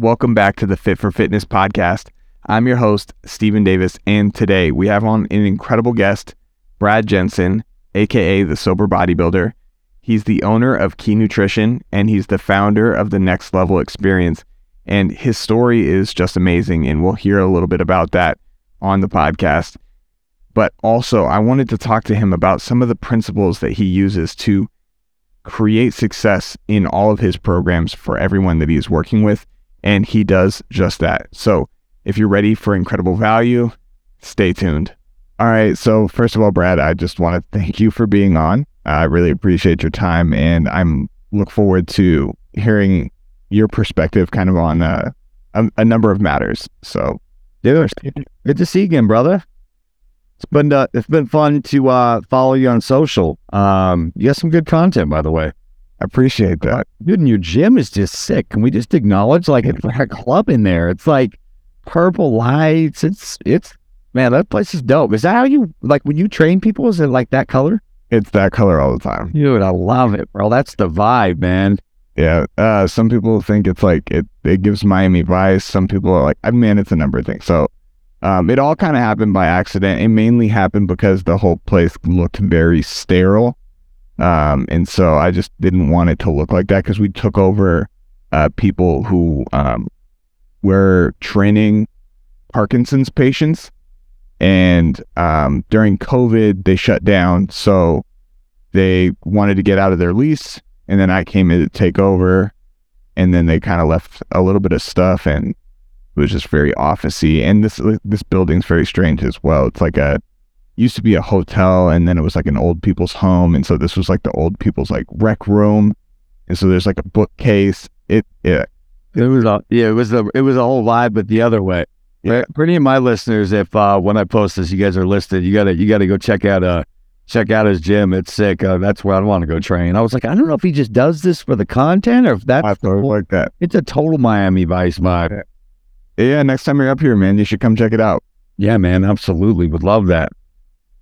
Welcome back to the Fit for Fitness podcast. I'm your host, Steven Davis, and today we have on an incredible guest, Brad Jensen, aka the Sober Bodybuilder. He's the owner of Key Nutrition and he's the founder of the Next Level Experience. And his story is just amazing, and we'll hear a little bit about that on the podcast. But also, I wanted to talk to him about some of the principles that he uses to create success in all of his programs for everyone that he's working with. And he does just that. So, if you're ready for incredible value, stay tuned. All right. So, first of all, Brad, I just want to thank you for being on. I really appreciate your time, and I'm look forward to hearing your perspective, kind of on uh, a, a number of matters. So, dude, good to see you again, brother. It's been uh, it's been fun to uh, follow you on social. Um, you got some good content, by the way. I appreciate that. Dude, and your gym is just sick. Can we just acknowledge like it's like a club in there? It's like purple lights. It's it's man, that place is dope. Is that how you like when you train people? Is it like that color? It's that color all the time. Dude, I love it, bro. That's the vibe, man. Yeah. Uh, some people think it's like it, it gives Miami Vice. Some people are like, I mean, it's a number of things. So um, it all kind of happened by accident. It mainly happened because the whole place looked very sterile. Um, and so I just didn't want it to look like that because we took over uh, people who um, were training Parkinson's patients. And um, during COVID, they shut down. So they wanted to get out of their lease. And then I came in to take over. And then they kind of left a little bit of stuff. And it was just very officey. And this this building's very strange as well. It's like a used to be a hotel, and then it was like an old people's home, and so this was like the old people's like rec room, and so there's like a bookcase. It it it was a yeah, it was a it was a whole vibe, but the other way. Yeah. For any of my listeners, if uh, when I post this, you guys are listed, you gotta you gotta go check out uh check out his gym. It's sick. Uh, that's where I want to go train. I was like, I don't know if he just does this for the content or if that's I thought like that. It's a total Miami Vice vibe. Yeah, next time you're up here, man, you should come check it out. Yeah, man, absolutely. Would love that.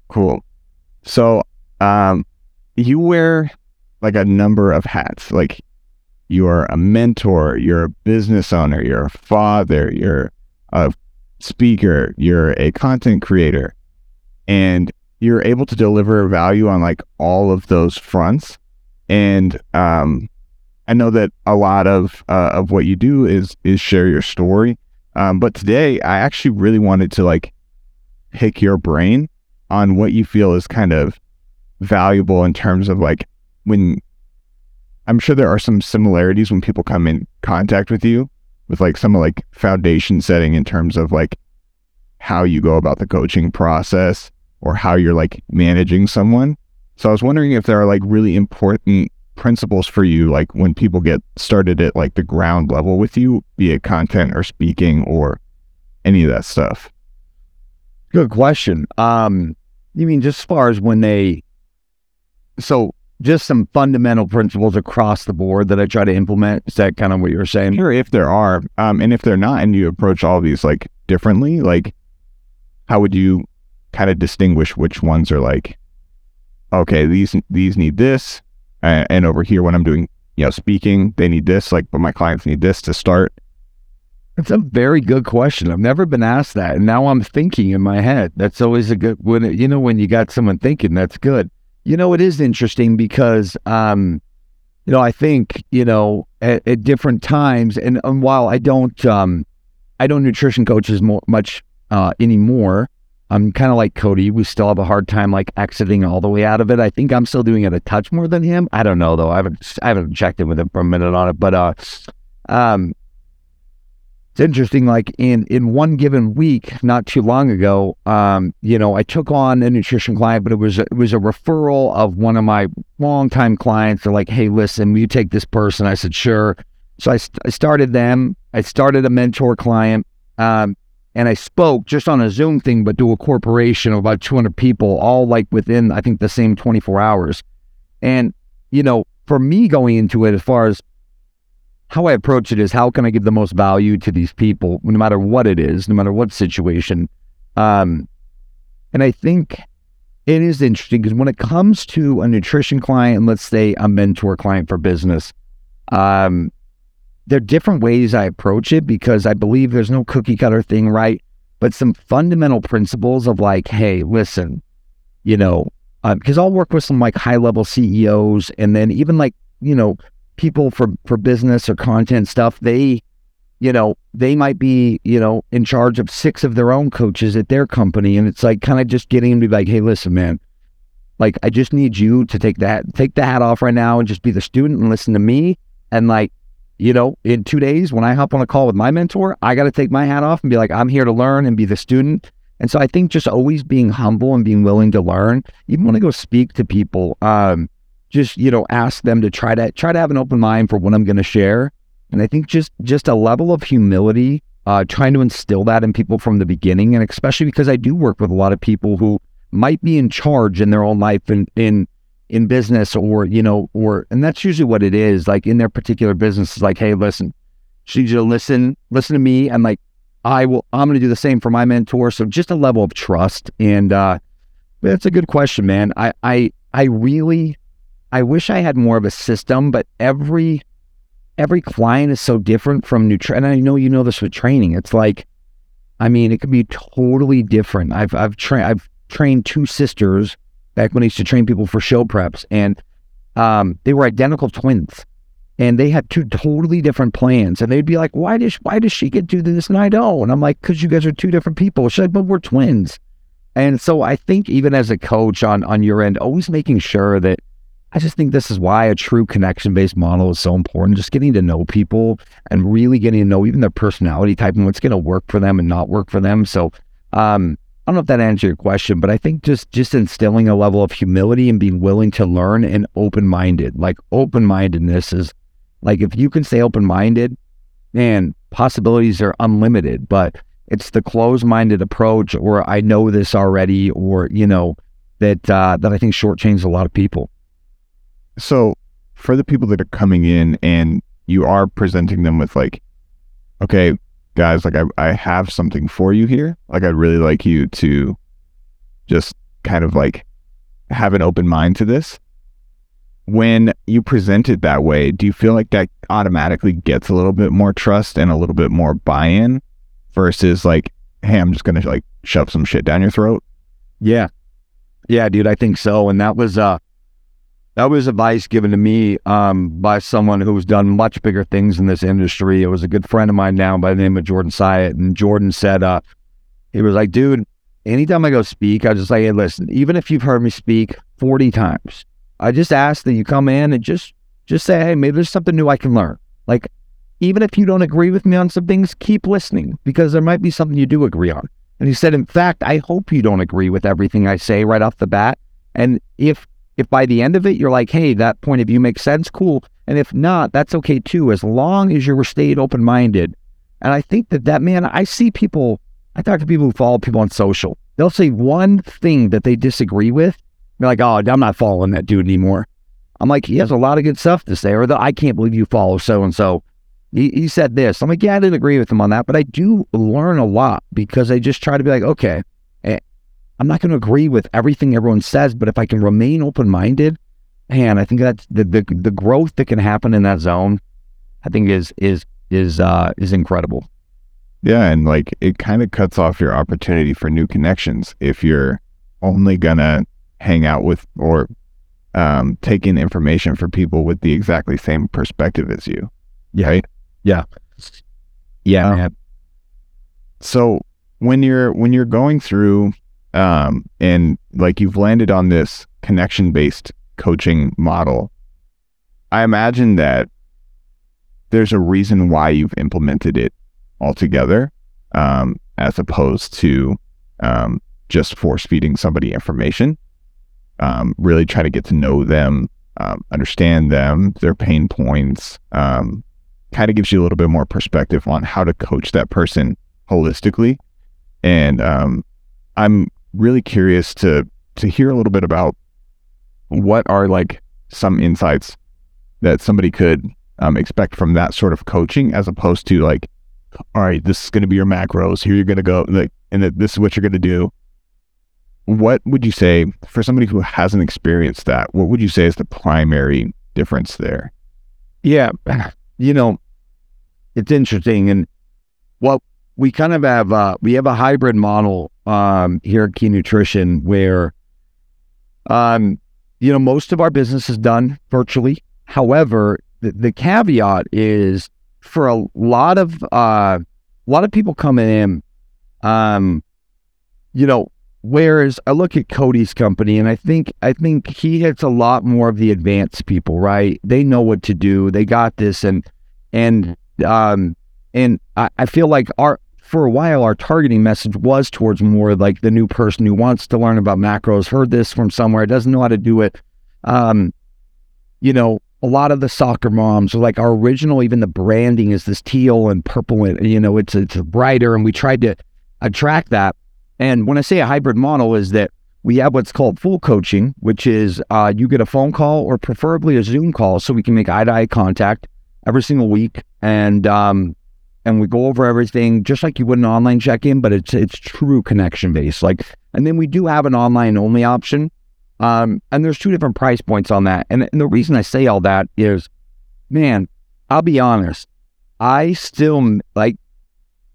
Cool. So, um, you wear like a number of hats. Like you're a mentor, you're a business owner, you're a father, you're a speaker, you're a content creator, and you're able to deliver value on like all of those fronts. And um, I know that a lot of uh, of what you do is is share your story um, but today, I actually really wanted to like pick your brain on what you feel is kind of valuable in terms of like when I'm sure there are some similarities when people come in contact with you with like some like foundation setting in terms of like how you go about the coaching process or how you're like managing someone. So I was wondering if there are like really important principles for you like when people get started at like the ground level with you be it content or speaking or any of that stuff good question um you mean just as far as when they so just some fundamental principles across the board that i try to implement is that kind of what you're saying sure if there are um and if they're not and you approach all these like differently like how would you kind of distinguish which ones are like okay these these need this and, and over here when I'm doing you know speaking, they need this. Like, but my clients need this to start. It's a very good question. I've never been asked that, and now I'm thinking in my head. That's always a good when it, you know when you got someone thinking. That's good. You know, it is interesting because um, you know I think you know at, at different times, and, and while I don't um, I don't nutrition coaches more much uh, anymore. I'm kind of like Cody. We still have a hard time like exiting all the way out of it. I think I'm still doing it a touch more than him. I don't know though. I haven't I haven't checked in with him for a minute on it, but uh, um, it's interesting. Like in in one given week, not too long ago, um, you know, I took on a nutrition client, but it was it was a referral of one of my longtime clients. They're like, "Hey, listen, will you take this person?" I said, "Sure." So I, I started them. I started a mentor client. Um, and I spoke just on a Zoom thing, but to a corporation of about 200 people, all like within, I think, the same 24 hours. And, you know, for me going into it, as far as how I approach it is how can I give the most value to these people, no matter what it is, no matter what situation. Um, and I think it is interesting because when it comes to a nutrition client, let's say a mentor client for business, um, there are different ways I approach it because I believe there's no cookie cutter thing, right? But some fundamental principles of like, hey, listen, you know, because uh, I'll work with some like high level CEOs and then even like, you know, people for for business or content stuff, they you know, they might be, you know, in charge of six of their own coaches at their company. And it's like kind of just getting them to be like, hey, listen, man, like I just need you to take that take the hat off right now and just be the student and listen to me. And like, you know, in two days when I hop on a call with my mentor, I gotta take my hat off and be like, I'm here to learn and be the student. And so I think just always being humble and being willing to learn, even when I go speak to people, um, just, you know, ask them to try to try to have an open mind for what I'm gonna share. And I think just just a level of humility, uh, trying to instill that in people from the beginning, and especially because I do work with a lot of people who might be in charge in their own life and in in business or you know or and that's usually what it is. Like in their particular business is like hey listen she to listen listen to me and like i will i'm going to do the same for my mentor. So just a level of trust. And uh that's a good question man. I i i really i wish i had more of a system but every every client is so different from nutrition. And I know you know this with training. It's like, I mean, it could be totally different. I've I've trained I've trained two sisters back when I used to train people for show preps, and um, they were identical twins, and they had two totally different plans. And they'd be like, "Why does why does she get to do this and I don't?" And I'm like, "Because you guys are two different people." She's like, "But we're twins." And so I think even as a coach on on your end, always making sure that I just think this is why a true connection based model is so important. Just getting to know people and really getting to know even their personality type and what's going to work for them and not work for them. So, um, I don't know if that answers your question, but I think just just instilling a level of humility and being willing to learn and open minded. Like open mindedness is like if you can stay open minded, man, possibilities are unlimited. But it's the closed minded approach, or I know this already, or you know that uh, that I think shortchanges a lot of people. So for the people that are coming in and you are presenting them with like, okay, guys, like I, I have something for you here. Like I'd really like you to just kind of like have an open mind to this. When you present it that way, do you feel like that automatically gets a little bit more trust and a little bit more buy-in versus like, hey, I'm just gonna like shove some shit down your throat? Yeah. Yeah, dude, I think so. And that was uh that was advice given to me um, by someone who's done much bigger things in this industry. It was a good friend of mine now by the name of Jordan Syatt. And Jordan said, uh, he was like, dude, anytime I go speak, I just like, hey, listen, even if you've heard me speak 40 times, I just ask that you come in and just just say, hey, maybe there's something new I can learn. Like, even if you don't agree with me on some things, keep listening because there might be something you do agree on. And he said, in fact, I hope you don't agree with everything I say right off the bat. And if if by the end of it you're like, hey, that point of view makes sense, cool. And if not, that's okay too, as long as you stayed open minded. And I think that that man, I see people, I talk to people who follow people on social. They'll say one thing that they disagree with. They're like, oh, I'm not following that dude anymore. I'm like, he has a lot of good stuff to say, or the, I can't believe you follow so and so. He said this. I'm like, yeah, I didn't agree with him on that, but I do learn a lot because I just try to be like, okay, I'm not going to agree with everything everyone says, but if I can remain open minded, man, I think that's the, the the growth that can happen in that zone. I think is is is uh, is incredible. Yeah, and like it kind of cuts off your opportunity for new connections if you're only gonna hang out with or um, take in information for people with the exactly same perspective as you. Yeah. Right? Yeah. Yeah. Um, so when you're when you're going through um, and like you've landed on this connection based coaching model. I imagine that there's a reason why you've implemented it altogether, um, as opposed to um, just force feeding somebody information. Um, really try to get to know them, um, understand them, their pain points. Um, kind of gives you a little bit more perspective on how to coach that person holistically. And um, I'm really curious to to hear a little bit about what are like some insights that somebody could um, expect from that sort of coaching, as opposed to like, all right, this is going to be your macros. Here you're going to go, like, and this is what you're going to do. What would you say for somebody who hasn't experienced that? What would you say is the primary difference there? Yeah, you know, it's interesting. And what we kind of have, uh, we have a hybrid model um, here at Key Nutrition where, um, you know, most of our business is done virtually. However, the, the caveat is for a lot of uh, a lot of people coming in, um, you know, whereas I look at Cody's company and I think I think he hits a lot more of the advanced people, right? They know what to do. They got this and and um and I, I feel like our for a while our targeting message was towards more like the new person who wants to learn about macros, heard this from somewhere, doesn't know how to do it. Um, you know, a lot of the soccer moms are like our original, even the branding is this teal and purple, and you know, it's it's brighter, and we tried to attract that. And when I say a hybrid model, is that we have what's called full coaching, which is uh, you get a phone call or preferably a Zoom call, so we can make eye to eye contact every single week, and um, and we go over everything just like you would an online check in, but it's it's true connection based. Like, and then we do have an online only option um, and there's two different price points on that. And, and the reason I say all that is, man, I'll be honest. I still like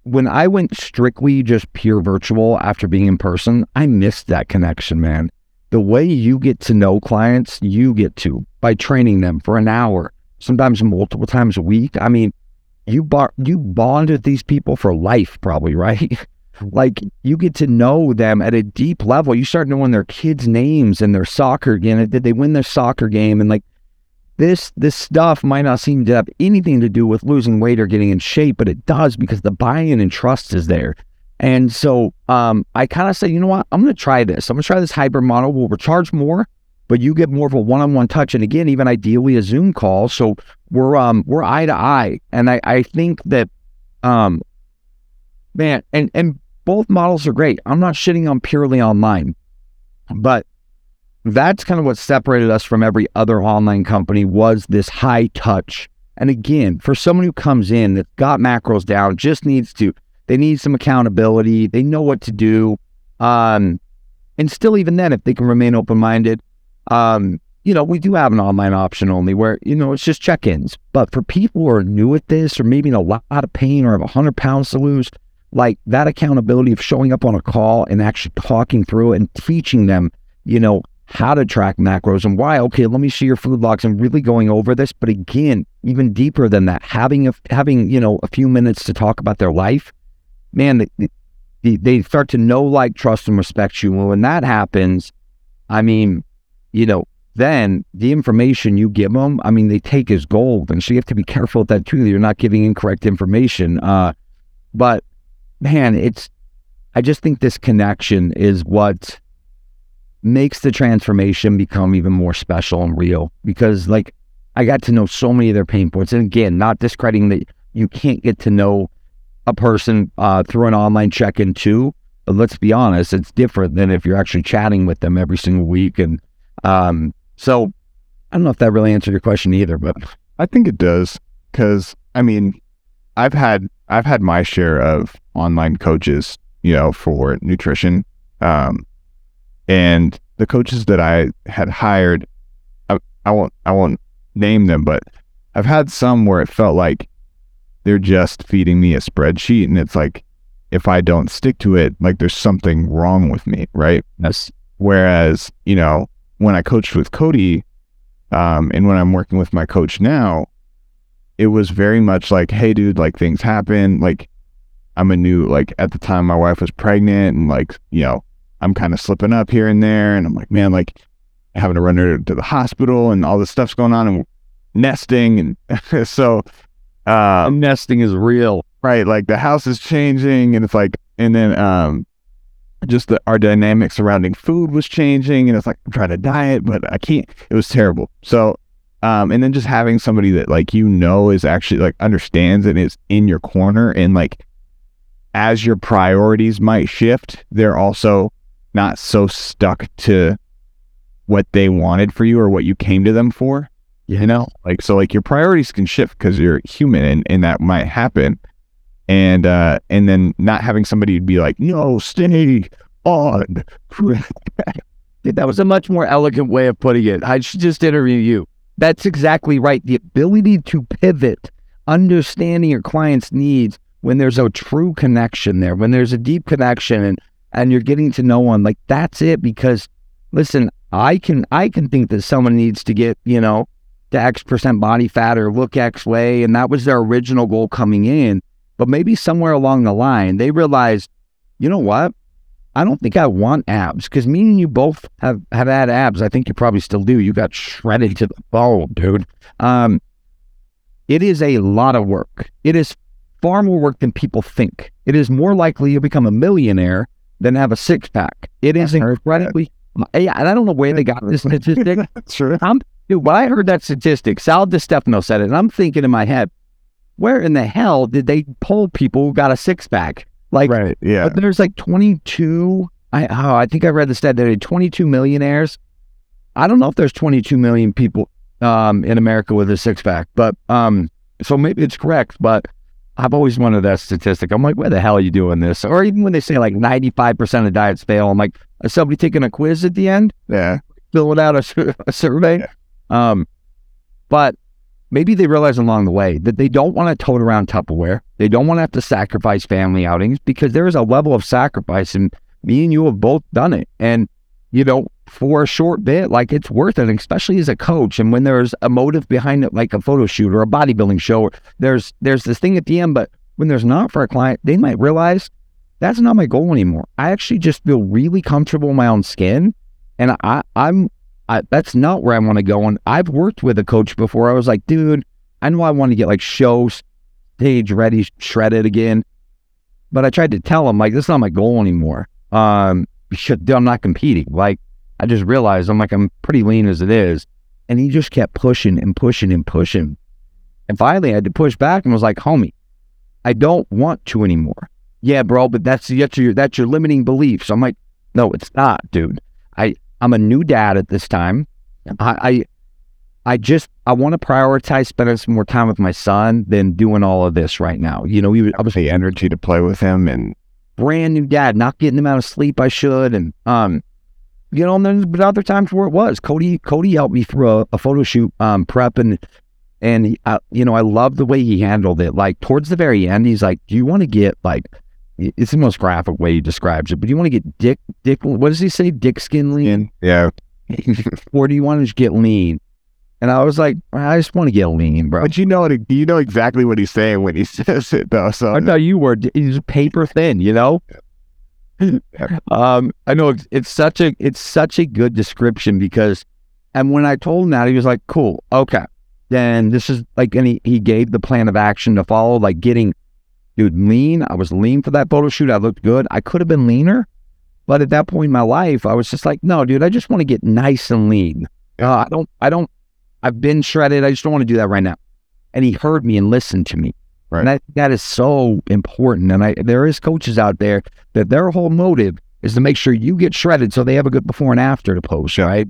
when I went strictly just pure virtual after being in person, I missed that connection, man. The way you get to know clients, you get to by training them for an hour, sometimes multiple times a week. I mean, you bar- you bond with these people for life, probably, right? Like you get to know them at a deep level. You start knowing their kids' names and their soccer game. Did they win their soccer game? And like this this stuff might not seem to have anything to do with losing weight or getting in shape, but it does because the buy-in and trust is there. And so um, I kind of say, you know what? I'm going to try this. I'm going to try this hybrid model. We'll charge more, but you get more of a one-on-one touch, and again, even ideally a Zoom call. So we're um we're eye to eye, and I I think that um man, and and both models are great. I'm not shitting on purely online, but that's kind of what separated us from every other online company was this high touch. And again, for someone who comes in that's got macros down, just needs to, they need some accountability. They know what to do. Um, and still, even then, if they can remain open minded, um, you know, we do have an online option only where, you know, it's just check ins. But for people who are new at this or maybe in a lot of pain or have 100 pounds to lose, like that accountability of showing up on a call and actually talking through and teaching them, you know, how to track macros and why. Okay, let me see your food logs and really going over this. But again, even deeper than that, having a, having you know a few minutes to talk about their life, man, they, they start to know, like, trust, and respect you. And when that happens, I mean, you know, then the information you give them, I mean, they take as gold. And so you have to be careful with that too. that You're not giving incorrect information. Uh, but man, it's, I just think this connection is what makes the transformation become even more special and real because, like, I got to know so many of their pain points. And again, not discrediting that you can't get to know a person uh, through an online check in too. But let's be honest, it's different than if you're actually chatting with them every single week. And um, so I don't know if that really answered your question either, but I think it does because I mean, I've had I've had my share of online coaches, you know, for nutrition. Um, and the coaches that I had hired, I, I won't I won't name them, but I've had some where it felt like they're just feeding me a spreadsheet, and it's like if I don't stick to it, like there's something wrong with me, right? Yes. Whereas, you know, when I coached with Cody, um, and when I'm working with my coach now, it was very much like, hey, dude, like things happen. Like, I'm a new, like, at the time my wife was pregnant and like, you know, I'm kind of slipping up here and there. And I'm like, man, like having to run her to the hospital and all this stuff's going on and nesting. And so, uh, nesting is real, right? Like the house is changing and it's like, and then, um, just the, our dynamic surrounding food was changing and it's like i'm trying to diet but i can't it was terrible so um, and then just having somebody that like you know is actually like understands and is in your corner and like as your priorities might shift, they're also not so stuck to what they wanted for you or what you came to them for. You know, like so like your priorities can shift because you're human and, and that might happen. And uh and then not having somebody be like, no, stay on. that was a much more elegant way of putting it. I should just interview you. That's exactly right. The ability to pivot understanding your client's needs when there's a true connection there, when there's a deep connection and and you're getting to know one, like that's it. Because listen, I can I can think that someone needs to get, you know, to X percent body fat or look X way, and that was their original goal coming in. But maybe somewhere along the line they realized, you know what? I don't think I want abs because me and you both have, have had abs. I think you probably still do. You got shredded to the bone, dude. Um, it is a lot of work. It is far more work than people think. It is more likely you'll become a millionaire than have a six pack. It is incredibly. Yeah, and I don't know where they got this statistic. True. I'm, dude, when I heard that statistic, Sal DiStefano said it, and I'm thinking in my head, where in the hell did they pull people who got a six pack? Like, Right. Yeah. but there's like 22. I oh, I think I read the stat that 22 millionaires. I don't know if there's 22 million people um, in America with a six pack, but um, so maybe it's correct. But I've always wanted that statistic. I'm like, where the hell are you doing this? Or even when they say like 95% of diets fail, I'm like, is somebody taking a quiz at the end? Yeah. filling out a, a survey. Yeah. Um, but maybe they realize along the way that they don't want to tote around Tupperware. They don't want to have to sacrifice family outings because there is a level of sacrifice, and me and you have both done it. And you know, for a short bit, like it's worth it, especially as a coach. And when there's a motive behind it, like a photo shoot or a bodybuilding show, there's there's this thing at the end. But when there's not for a client, they might realize that's not my goal anymore. I actually just feel really comfortable in my own skin, and I I'm I, that's not where I want to go. And I've worked with a coach before. I was like, dude, I know I want to get like show stage ready, shredded again. But I tried to tell him like this is not my goal anymore. Um, I'm not competing. Like I just realized I'm like I'm pretty lean as it is, and he just kept pushing and pushing and pushing. And finally, I had to push back and was like, homie, I don't want to anymore. Yeah, bro, but that's that's your that's your limiting beliefs. I'm like, no, it's not, dude. I I'm a new dad at this time. I I, I just I want to prioritize spending some more time with my son than doing all of this right now. You know, we I was The energy to play with him and brand new dad, not getting the amount of sleep I should, and um, you know, and then but other times where it was Cody. Cody helped me through a, a photo shoot, um, prep, and and he, uh, you know, I love the way he handled it. Like towards the very end, he's like, "Do you want to get like?" It's the most graphic way he describes it, but do you want to get dick, dick? What does he say? Dick skin lean. Yeah. or do you want to just get lean? And I was like, I just want to get lean, bro. But you know it you know exactly what he's saying when he says it though. So I know you were. He's paper thin, you know. um, I know it's, it's such a it's such a good description because, and when I told him that, he was like, "Cool, okay." Then this is like, and he he gave the plan of action to follow, like getting, dude, lean. I was lean for that photo shoot. I looked good. I could have been leaner, but at that point in my life, I was just like, no, dude, I just want to get nice and lean. Uh, I don't, I don't. I've been shredded. I just don't want to do that right now. And he heard me and listened to me. Right. And that, that is so important. And I there is coaches out there that their whole motive is to make sure you get shredded so they have a good before and after to post, right?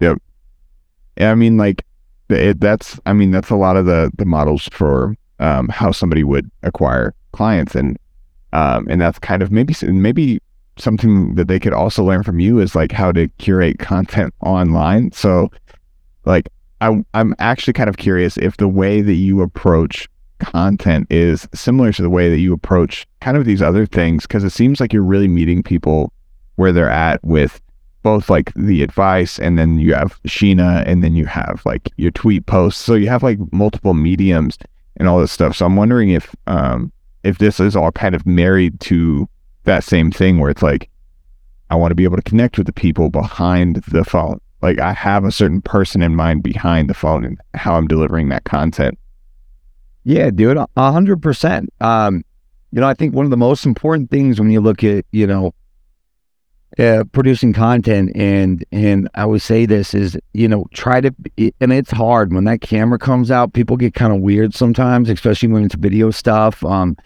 Yeah, I mean, like it, that's I mean that's a lot of the the models for um, how somebody would acquire clients, and um, and that's kind of maybe maybe something that they could also learn from you is like how to curate content online. So, like I I'm actually kind of curious if the way that you approach content is similar to the way that you approach kind of these other things because it seems like you're really meeting people where they're at with both like the advice and then you have Sheena and then you have like your tweet posts. So you have like multiple mediums and all this stuff. So I'm wondering if um if this is all kind of married to that same thing where it's like I want to be able to connect with the people behind the phone. Like I have a certain person in mind behind the phone and how I'm delivering that content. Yeah, dude, a hundred percent. Um, you know, I think one of the most important things when you look at, you know, uh, producing content and and I would say this is you know try to and it's hard. When that camera comes out people get kind of weird sometimes especially when it's video stuff um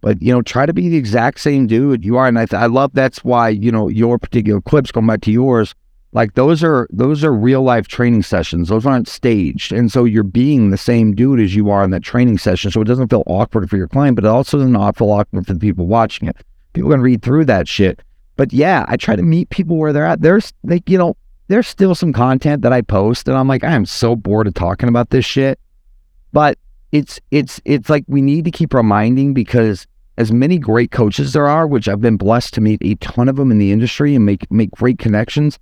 but you know try to be the exact same dude you are and I, th- I love that's why you know your particular clips going back to yours like those are those are real life training sessions. Those aren't staged and so you're being the same dude as you are in that training session so it doesn't feel awkward for your client but it also doesn't feel awkward for the people watching it. People can read through that shit but yeah, I try to meet people where they're at. There's like, you know, there's still some content that I post and I'm like, I am so bored of talking about this shit. But it's it's it's like we need to keep reminding because as many great coaches there are, which I've been blessed to meet a ton of them in the industry and make make great connections.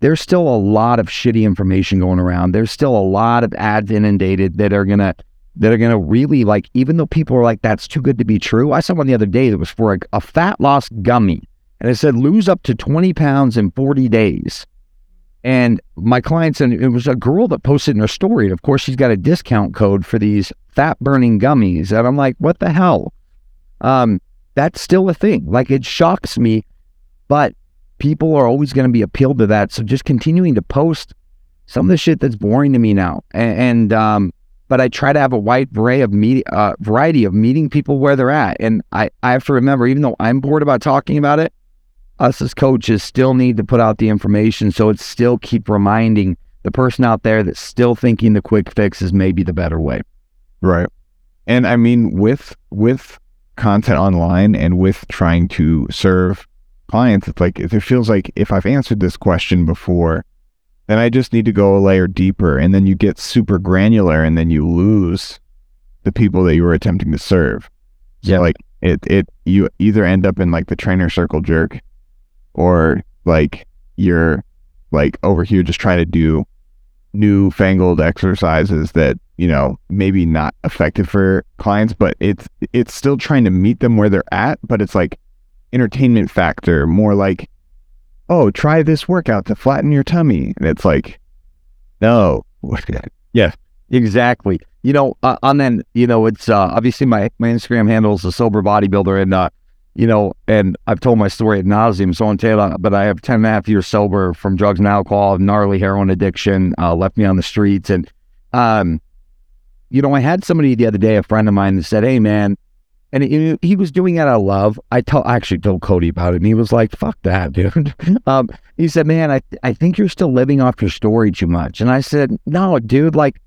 There's still a lot of shitty information going around. There's still a lot of ads inundated that are gonna that are gonna really like. Even though people are like, "That's too good to be true." I saw one the other day that was for a, a fat loss gummy, and it said lose up to 20 pounds in 40 days. And my clients, and it was a girl that posted in her story. And of course, she's got a discount code for these fat burning gummies. And I'm like, what the hell? Um, that's still a thing. Like it shocks me, but people are always going to be appealed to that. So just continuing to post some of the shit that's boring to me now. And, and um, but I try to have a wide array of meet, uh, variety of meeting people where they're at. And I, I have to remember, even though I'm bored about talking about it, us as coaches still need to put out the information so it's still keep reminding the person out there that's still thinking the quick fix is maybe the better way. Right. And I mean with with content online and with trying to serve clients, it's like it feels like if I've answered this question before, then I just need to go a layer deeper and then you get super granular and then you lose the people that you were attempting to serve. So Yeah. like it it you either end up in like the trainer circle jerk or like you're like over here just trying to do newfangled exercises that you know maybe not effective for clients but it's it's still trying to meet them where they're at but it's like entertainment factor more like oh try this workout to flatten your tummy and it's like no Yeah. Exactly. You know, uh, and then you know, it's uh, obviously my my Instagram handle is a sober bodybuilder, and uh, you know, and I've told my story at nauseum, so on Taylor, but I have 10 and a half years sober from drugs and alcohol, gnarly heroin addiction, uh, left me on the streets, and um, you know, I had somebody the other day, a friend of mine, that said, "Hey, man." And he, he was doing it out of love. I told, I actually told Cody about it, and he was like, "Fuck that, dude." um, he said, "Man, I I think you're still living off your story too much." And I said, "No, dude. Like,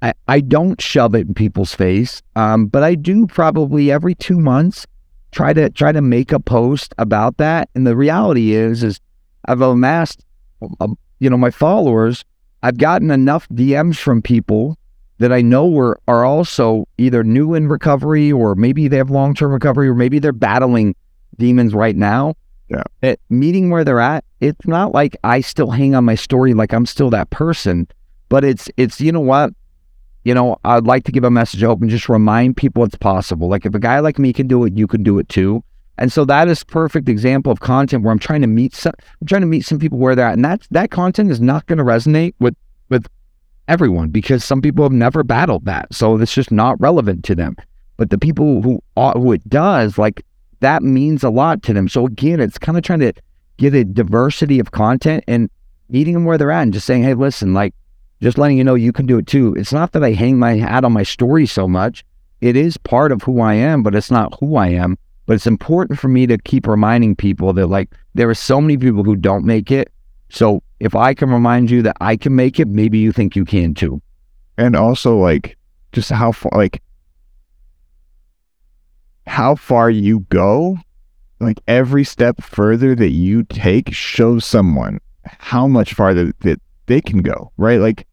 I, I don't shove it in people's face, um, but I do probably every two months try to try to make a post about that. And the reality is, is I've amassed, um, you know, my followers. I've gotten enough DMs from people that I know were are also either new in recovery or maybe they have long term recovery or maybe they're battling demons right now. Yeah. At meeting where they're at, it's not like I still hang on my story like I'm still that person, but it's it's you know what you know, I'd like to give a message and just remind people it's possible. Like if a guy like me can do it, you can do it too. And so that is perfect example of content where I'm trying to meet some I'm trying to meet some people where they're at. And that that content is not going to resonate with with everyone because some people have never battled that. So it's just not relevant to them. But the people who who it does, like that means a lot to them. So again, it's kind of trying to get a diversity of content and meeting them where they're at and just saying, hey, listen, like just letting you know you can do it too. It's not that I hang my hat on my story so much. It is part of who I am, but it's not who I am. But it's important for me to keep reminding people that like there are so many people who don't make it. So if I can remind you that I can make it, maybe you think you can too. and also like just how far like how far you go like every step further that you take shows someone how much farther that they can go right like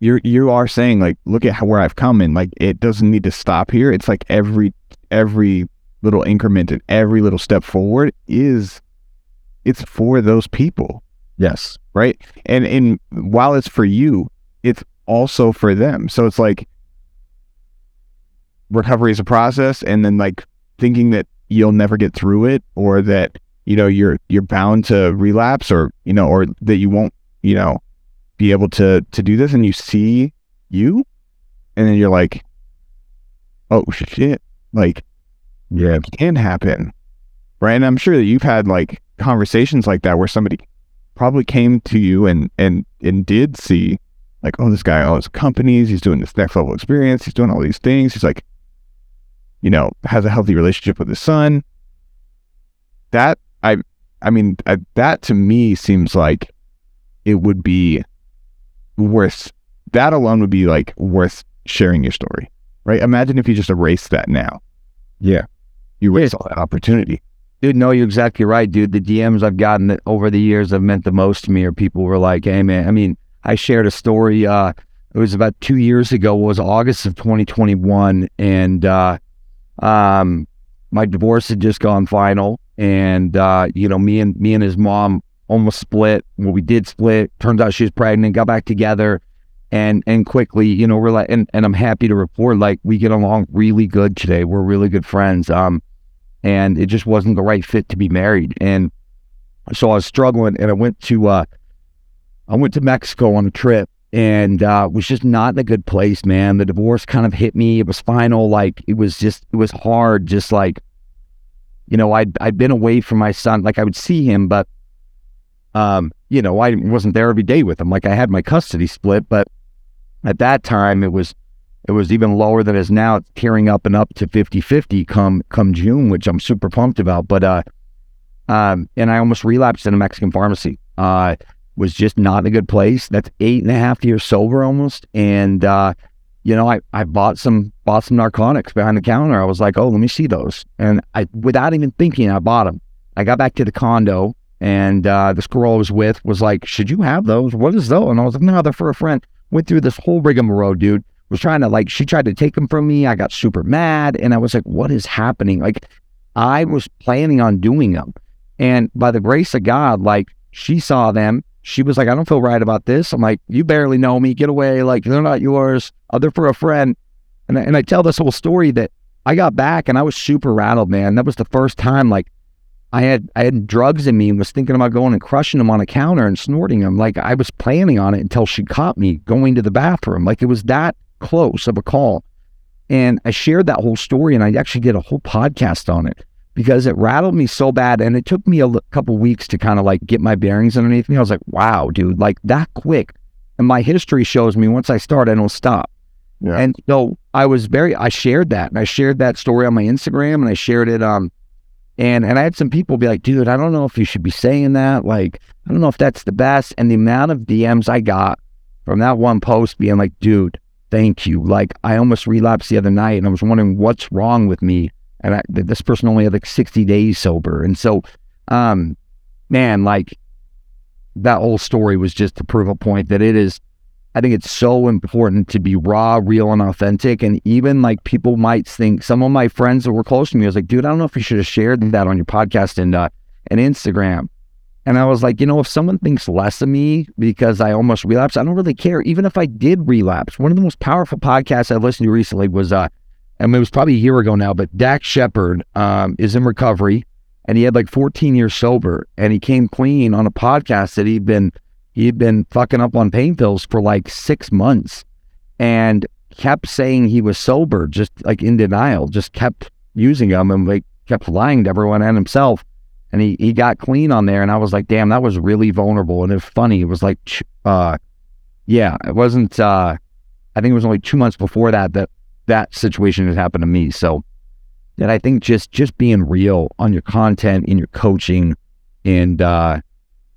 you're you are saying like look at how, where i've come and like it doesn't need to stop here it's like every every little increment and every little step forward is it's for those people Yes. right? And and while it's for you, it's also for them. So it's like recovery is a process, and then like thinking that you'll never get through it, or that you know you're you're bound to relapse, or you know, or that you won't, you know, be able to to do this, and you see you, and then you're like, oh shit, like Yeah. it can happen, right? And I'm sure that you've had like conversations like that where somebody probably came to you and and and did see like, oh, this guy oh, owns companies, he's doing this next level experience, he's doing all these things, he's like, you know, has a healthy relationship with his son. That I, I mean, I, that to me seems like it would be worth. That alone would be like worth sharing your story, right? Imagine if you just erased that now. Yeah. You erase all that opportunity. Dude, no, you're exactly right, dude. The DMs I've gotten that over the years have meant the most to me are people were like, hey, man, I mean, I shared a story uh, it was about two years ago. It was August of 2021, and uh, um, my divorce had just gone final, and uh, you know, me and me and his mom almost split. Well, we did split. Turns out she was pregnant. Got back together, and and quickly, you know, we're like, and, and I'm happy to report like we get along really good today. We're really good friends. Um, and it just wasn't the right fit to be married, and so I was struggling, and I went to uh, I went to Mexico on a trip and uh, was just not in a good place, man. The divorce kind of hit me. It was final. Like it was just, it was hard. Just like, you know, I'd I'd been away from my son. Like I would see him, but um, you know, I wasn't there every day with him. Like I had my custody split, but at that time it was it was even lower than it is now. It's tearing up and up to 50-50 come come June, which I'm super pumped about. But uh um and I almost relapsed in a Mexican pharmacy. Uh was just not in a good place. That's eight and a half years sober almost. And uh, you know, I, I bought some bought some narcotics behind the counter. I was like, oh, let me see those. And I without even thinking, I bought them. I got back to the condo and uh, this girl I was with was like, Should you have those? What is those? And I was like, No, they're for a friend. Went through this whole rigmarole, dude. Was trying to like, she tried to take them from me. I got super mad. And I was like, What is happening? Like, I was planning on doing them. And by the grace of God, like, she saw them she was like, I don't feel right about this. I'm like, you barely know me. Get away. Like, they're not yours. Oh, they're for a friend. And I, and I tell this whole story that I got back and I was super rattled, man. That was the first time like I had I had drugs in me and was thinking about going and crushing them on a counter and snorting them. Like I was planning on it until she caught me going to the bathroom. Like it was that close of a call. And I shared that whole story and I actually did a whole podcast on it because it rattled me so bad. And it took me a l- couple weeks to kind of like get my bearings underneath me. I was like, wow, dude, like that quick. And my history shows me once I start, I don't stop. Yeah. And so I was very, I shared that and I shared that story on my Instagram and I shared it, um, and, and I had some people be like, dude, I don't know if you should be saying that. Like, I don't know if that's the best. And the amount of DMs I got from that one post being like, dude, thank you. Like, I almost relapsed the other night and I was wondering what's wrong with me and I, this person only had like 60 days sober. And so, um, man, like that whole story was just to prove a point that it is, I think it's so important to be raw, real, and authentic. And even like people might think, some of my friends that were close to me, I was like, dude, I don't know if you should have shared that on your podcast and, uh, and Instagram. And I was like, you know, if someone thinks less of me because I almost relapsed, I don't really care. Even if I did relapse, one of the most powerful podcasts I've listened to recently was uh, and it was probably a year ago now, but Dax Shepard um, is in recovery and he had like 14 years sober and he came clean on a podcast that he'd been he'd been fucking up on pain pills for like six months and kept saying he was sober, just like in denial, just kept using them and like kept lying to everyone and himself. And he, he got clean on there. And I was like, damn, that was really vulnerable. And it's funny. It was like, uh, yeah, it wasn't, uh, I think it was only two months before that that that situation had happened to me. So that I think just just being real on your content, in your coaching, and uh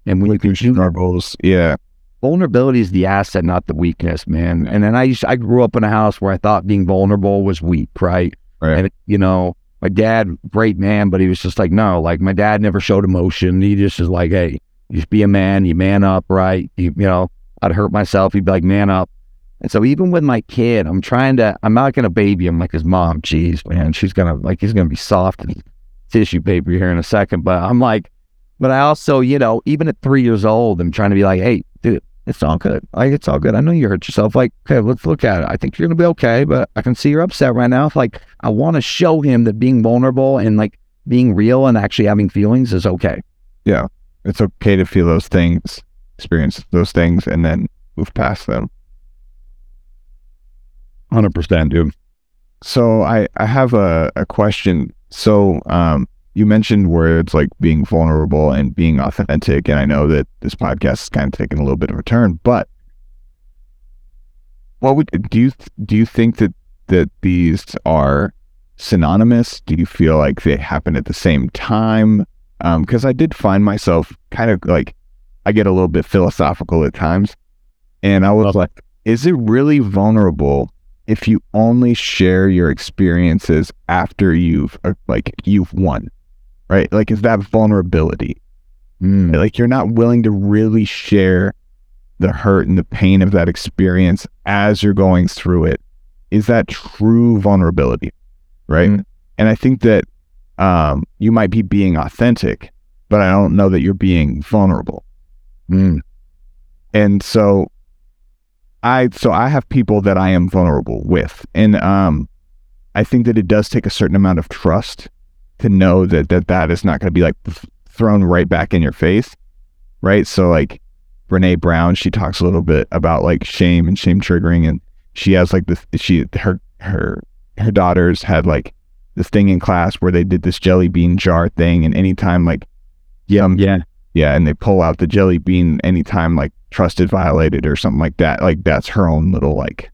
and when you can shoot our goals, yeah. Vulnerability is the asset, not the weakness, man. And then I used I grew up in a house where I thought being vulnerable was weak, right? Right. And you know, my dad, great man, but he was just like, no, like my dad never showed emotion. He just was like, hey, you just be a man, you man up, right? You, you know, I'd hurt myself. He'd be like, man up. And so even with my kid, I'm trying to, I'm not going to baby him like his mom. Jeez, man, she's going to, like, he's going to be soft and tissue paper here in a second. But I'm like, but I also, you know, even at three years old, I'm trying to be like, hey, dude, it's all good. Like, it's all good. I know you hurt yourself. Like, okay, let's look at it. I think you're going to be okay, but I can see you're upset right now. Like, I want to show him that being vulnerable and like being real and actually having feelings is okay. Yeah. It's okay to feel those things, experience those things, and then move past them. Hundred percent, dude. So I I have a, a question. So um you mentioned words like being vulnerable and being authentic, and I know that this podcast is kind of taking a little bit of a turn, but what would do you do you think that that these are synonymous? Do you feel like they happen at the same time? Because um, I did find myself kind of like I get a little bit philosophical at times, and I was like, is it really vulnerable if you only share your experiences after you've uh, like you've won right like is that vulnerability mm. like you're not willing to really share the hurt and the pain of that experience as you're going through it is that true vulnerability right Mm. and i think that um, you might be being authentic but i don't know that you're being vulnerable Mm. and so i so i have people that i am vulnerable with and um i think that it does take a certain amount of trust to know that that that is not going to be like thrown right back in your face right so like Brené Brown she talks a little bit about like shame and shame triggering and she has like this she her her her daughters had like this thing in class where they did this jelly bean jar thing and anytime like Yeah. Um, yeah. yeah, and they pull out the jelly bean anytime like trusted violated or something like that. Like that's her own little like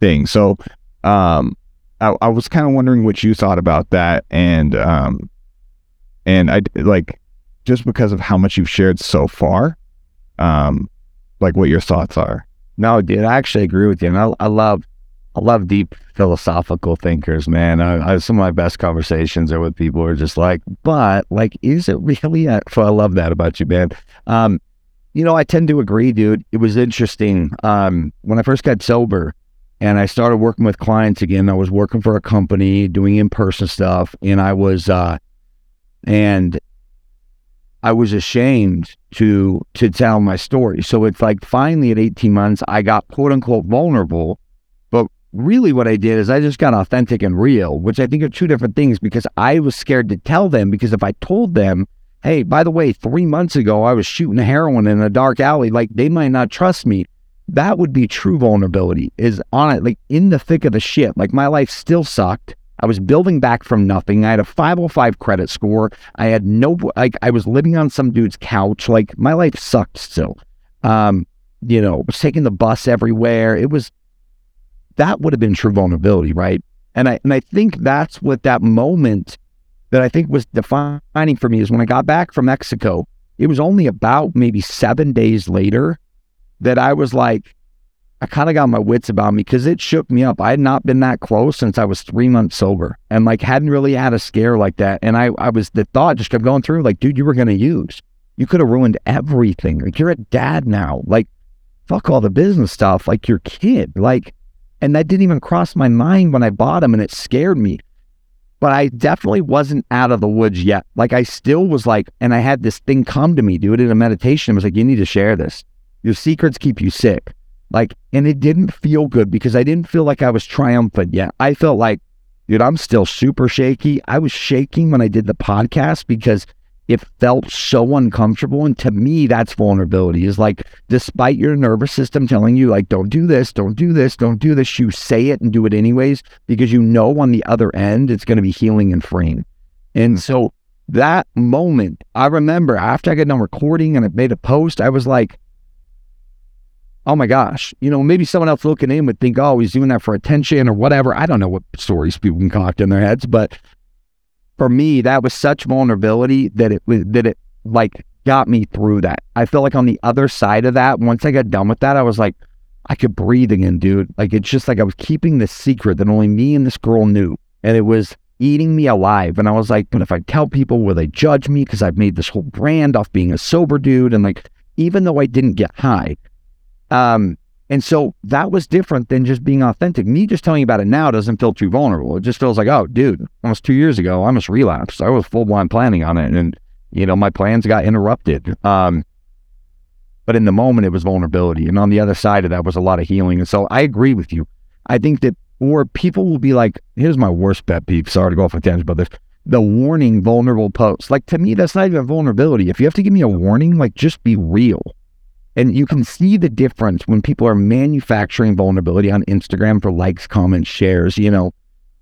thing. So um I, I was kind of wondering what you thought about that and um and I like just because of how much you've shared so far, um like what your thoughts are. No, dude, I actually agree with you. And I, I love, I love deep philosophical thinkers, man. I, I, some of my best conversations are with people who are just like, but like, is it really? A, so I love that about you, man. Um, you know, I tend to agree, dude. It was interesting. Um, when I first got sober and I started working with clients again, I was working for a company doing in person stuff, and I was, uh, and I was ashamed to to tell my story. So it's like finally at 18 months, I got quote unquote vulnerable. But really what I did is I just got authentic and real, which I think are two different things because I was scared to tell them because if I told them, hey, by the way, three months ago I was shooting heroin in a dark alley, like they might not trust me. That would be true vulnerability, is on it, like in the thick of the shit. Like my life still sucked. I was building back from nothing. I had a 505 credit score. I had no like I was living on some dude's couch. Like my life sucked still. Um, you know, was taking the bus everywhere. It was that would have been true vulnerability, right? And I and I think that's what that moment that I think was defining for me is when I got back from Mexico. It was only about maybe seven days later that I was like, I kind of got my wits about me because it shook me up. I had not been that close since I was three months sober and like hadn't really had a scare like that. And I, I was, the thought just kept going through like, dude, you were going to use. You could have ruined everything. Like, you're a dad now. Like, fuck all the business stuff. Like, your kid. Like, and that didn't even cross my mind when I bought him and it scared me. But I definitely wasn't out of the woods yet. Like, I still was like, and I had this thing come to me, it in a meditation. It was like, you need to share this. Your secrets keep you sick. Like, and it didn't feel good because I didn't feel like I was triumphant yet. I felt like, dude, I'm still super shaky. I was shaking when I did the podcast because it felt so uncomfortable. And to me, that's vulnerability is like, despite your nervous system telling you, like, don't do this, don't do this, don't do this, you say it and do it anyways because you know on the other end it's going to be healing and freeing. And so that moment, I remember after I got done recording and I made a post, I was like, oh my gosh, you know, maybe someone else looking in would think, oh, he's doing that for attention or whatever. I don't know what stories people can concoct in their heads, but for me, that was such vulnerability that it was that it like got me through that. I felt like on the other side of that, once I got done with that, I was like, I could breathe again, dude. Like it's just like I was keeping this secret that only me and this girl knew. And it was eating me alive. And I was like, but if I tell people, will they judge me? Because I've made this whole brand off being a sober dude. And like, even though I didn't get high, um, and so that was different than just being authentic. Me just telling you about it now doesn't feel too vulnerable. It just feels like, oh, dude, almost two years ago, I almost relapsed. I was full blind planning on it, and you know, my plans got interrupted. Um, but in the moment, it was vulnerability, and on the other side of that was a lot of healing. And so I agree with you. I think that, or people will be like, here's my worst pet peeve. Sorry to go off a tangent about this. The warning vulnerable post. Like to me, that's not even vulnerability. If you have to give me a warning, like just be real. And you can see the difference when people are manufacturing vulnerability on Instagram for likes, comments, shares, you know.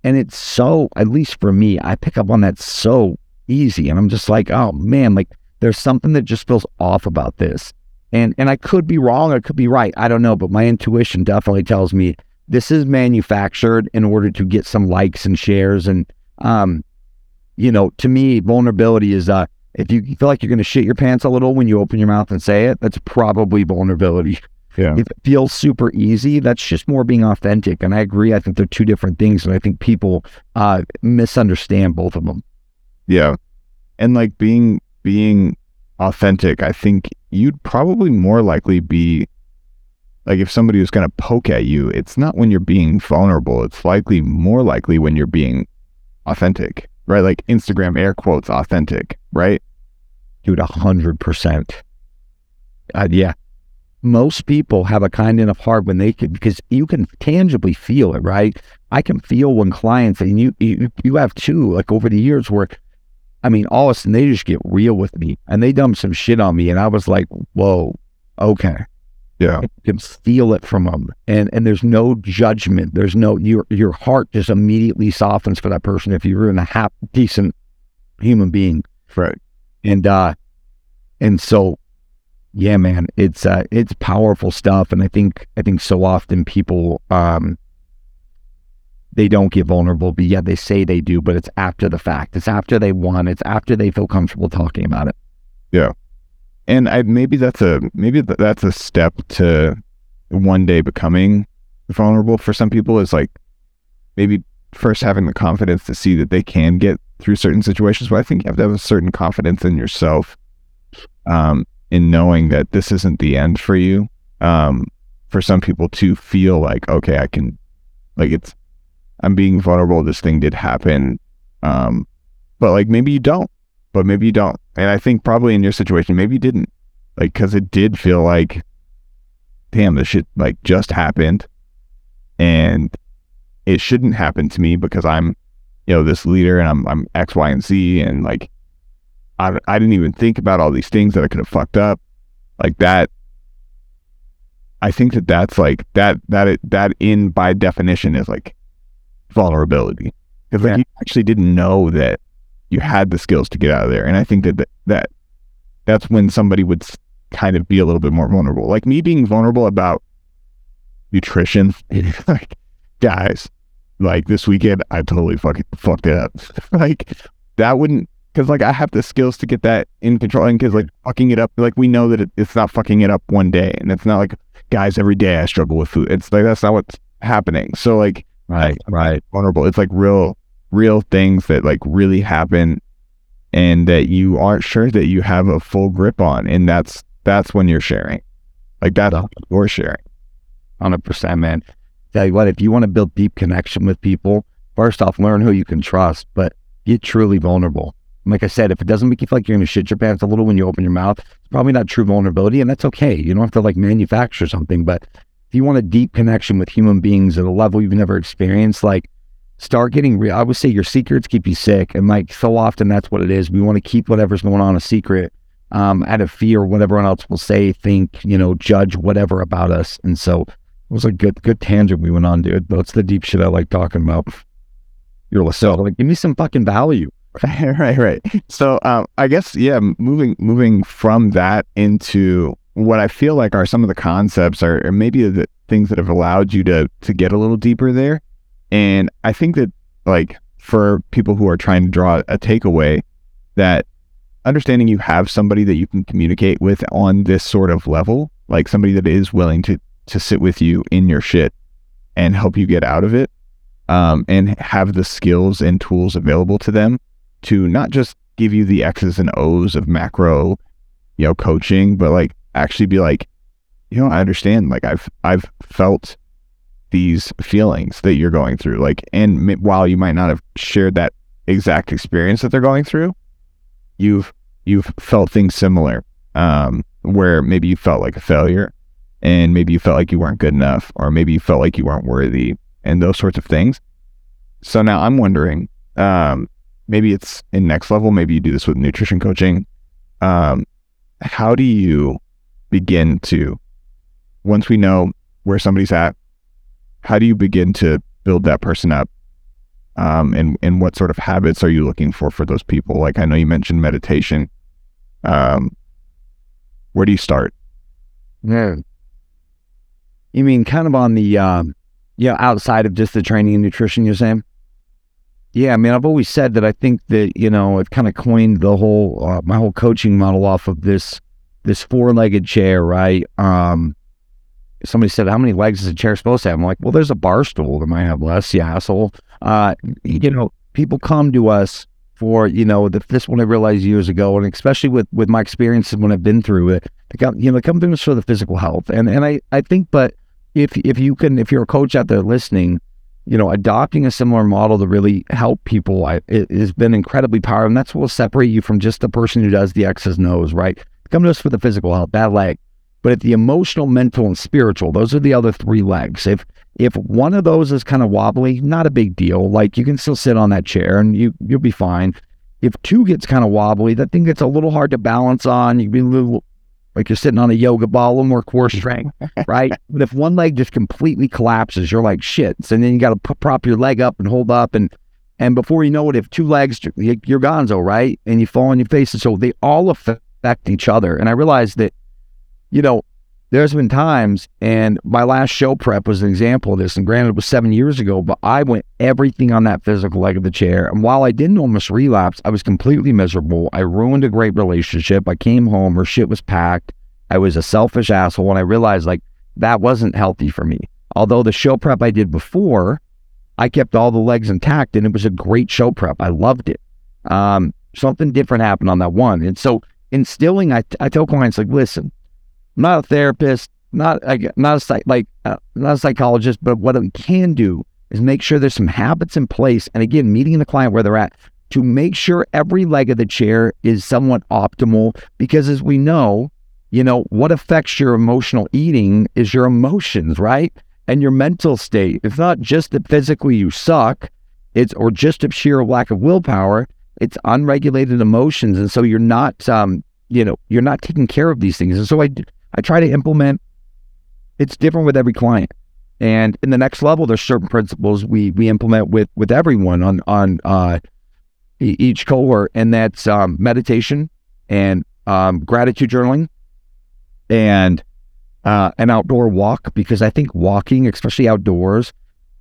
And it's so, at least for me, I pick up on that so easy. And I'm just like, oh man, like there's something that just feels off about this. And and I could be wrong, I could be right. I don't know, but my intuition definitely tells me this is manufactured in order to get some likes and shares. And um, you know, to me, vulnerability is uh if you feel like you're going to shit your pants a little when you open your mouth and say it, that's probably vulnerability. Yeah. If it feels super easy, that's just more being authentic. And I agree. I think they're two different things. And I think people uh, misunderstand both of them. Yeah. And like being being authentic, I think you'd probably more likely be like if somebody was going to poke at you, it's not when you're being vulnerable. It's likely more likely when you're being authentic, right? Like Instagram air quotes authentic, right? Dude, a hundred percent. Uh, yeah. Most people have a kind enough heart when they can, because you can tangibly feel it, right? I can feel when clients, and you, you, you have too, like over the years where, I mean, all of a sudden they just get real with me and they dump some shit on me. And I was like, whoa, okay. Yeah. You can feel it from them. And, and there's no judgment. There's no, your, your heart just immediately softens for that person if you're in a half decent human being. Right. And, uh, and so yeah, man, it's uh, it's powerful stuff, and I think I think so often people um, they don't get vulnerable, but yeah, they say they do, but it's after the fact. It's after they won. It's after they feel comfortable talking about it. Yeah, and I maybe that's a maybe that's a step to one day becoming vulnerable for some people. Is like maybe first having the confidence to see that they can get through certain situations. But I think you have to have a certain confidence in yourself. Um, in knowing that this isn't the end for you. Um, for some people to feel like, okay, I can, like it's, I'm being vulnerable. This thing did happen. Um, but like maybe you don't, but maybe you don't. And I think probably in your situation, maybe you didn't, like, cause it did feel like, damn, this shit like just happened and it shouldn't happen to me because I'm, you know, this leader and I'm, I'm X, Y, and Z. And like, I, I didn't even think about all these things that I could have fucked up like that. I think that that's like that, that, it, that in by definition is like vulnerability because like yeah. you actually didn't know that you had the skills to get out of there. And I think that, that, that that's when somebody would kind of be a little bit more vulnerable. Like me being vulnerable about nutrition, like guys, like this weekend, I totally fucking fucked it up. like that wouldn't because like I have the skills to get that in control. And because like fucking it up, like we know that it, it's not fucking it up one day, and it's not like guys every day I struggle with food. It's like that's not what's happening. So like right, I'm right, vulnerable. It's like real, real things that like really happen, and that you aren't sure that you have a full grip on, and that's that's when you're sharing. Like that's yeah. you're sharing. Hundred percent, man. Tell you what, if you want to build deep connection with people, first off, learn who you can trust, but get truly vulnerable like I said, if it doesn't make you feel like you're going to shit your pants a little when you open your mouth, it's probably not true vulnerability, and that's okay. You don't have to like manufacture something, but if you want a deep connection with human beings at a level you've never experienced, like start getting real. I would say your secrets keep you sick, and like so often that's what it is. We want to keep whatever's going on a secret, um, out of fear, what everyone else will say, think, you know, judge whatever about us, and so it was a good good tangent we went on, dude. That's the deep shit I like talking about. You're so like, give me some fucking value. right, right. So um, I guess yeah, moving moving from that into what I feel like are some of the concepts or, or maybe the things that have allowed you to to get a little deeper there. And I think that like for people who are trying to draw a takeaway, that understanding you have somebody that you can communicate with on this sort of level, like somebody that is willing to to sit with you in your shit and help you get out of it, um, and have the skills and tools available to them to not just give you the X's and O's of macro, you know, coaching, but like actually be like, you know, I understand. Like I've I've felt these feelings that you're going through. Like, and while you might not have shared that exact experience that they're going through, you've you've felt things similar, um, where maybe you felt like a failure, and maybe you felt like you weren't good enough, or maybe you felt like you weren't worthy, and those sorts of things. So now I'm wondering, um, maybe it's in next level. Maybe you do this with nutrition coaching. Um, how do you begin to, once we know where somebody's at, how do you begin to build that person up? Um, and and what sort of habits are you looking for for those people? Like I know you mentioned meditation. Um, where do you start? Yeah. You mean kind of on the, um, yeah, outside of just the training and nutrition, you're saying? Yeah, I mean, I've always said that I think that you know I've kind of coined the whole uh, my whole coaching model off of this this four legged chair, right? Um, somebody said, "How many legs is a chair supposed to have?" I'm like, "Well, there's a bar stool that might have less." Yeah, asshole. Uh, you know, people come to us for you know the, this one I realized years ago, and especially with with my experiences when I've been through it, the com- you know the company for the physical health, and and I I think, but if if you can if you're a coach out there listening, you know adopting a similar model to really help people, I, it has been incredibly powerful, and that's what will separate you from just the person who does the X's and O's, right? Come to us for the physical health, that leg, but at the emotional, mental, and spiritual, those are the other three legs. If if one of those is kind of wobbly, not a big deal. Like you can still sit on that chair and you you'll be fine. If two gets kind of wobbly, that thing gets a little hard to balance on. You be a little like you're sitting on a yoga ball, a little more core strength, right? But if one leg just completely collapses, you're like shit. So then you got to p- prop your leg up and hold up, and and before you know it, if two legs, you're gonzo, right? And you fall on your face, and so they all affect each other. And I realized that, you know, there's been times, and my last show prep was an example of this. And granted, it was seven years ago, but I went everything on that physical leg of the chair. And while I didn't almost relapse, I was completely miserable. I ruined a great relationship. I came home, her shit was packed. I was a selfish asshole. And I realized like that wasn't healthy for me. Although the show prep I did before, I kept all the legs intact and it was a great show prep. I loved it. Um, something different happened on that one. And so instilling, I, I tell clients like, listen, I'm not a therapist, not not a psych, like uh, not a psychologist, but what we can do is make sure there's some habits in place, and again, meeting the client where they're at to make sure every leg of the chair is somewhat optimal. Because as we know, you know what affects your emotional eating is your emotions, right, and your mental state. It's not just that physically you suck, it's or just a sheer lack of willpower. It's unregulated emotions, and so you're not, um, you know, you're not taking care of these things. And so I I try to implement. It's different with every client, and in the next level, there's certain principles we we implement with with everyone on on uh, each cohort, and that's um, meditation and um, gratitude journaling, and uh, an outdoor walk because I think walking, especially outdoors,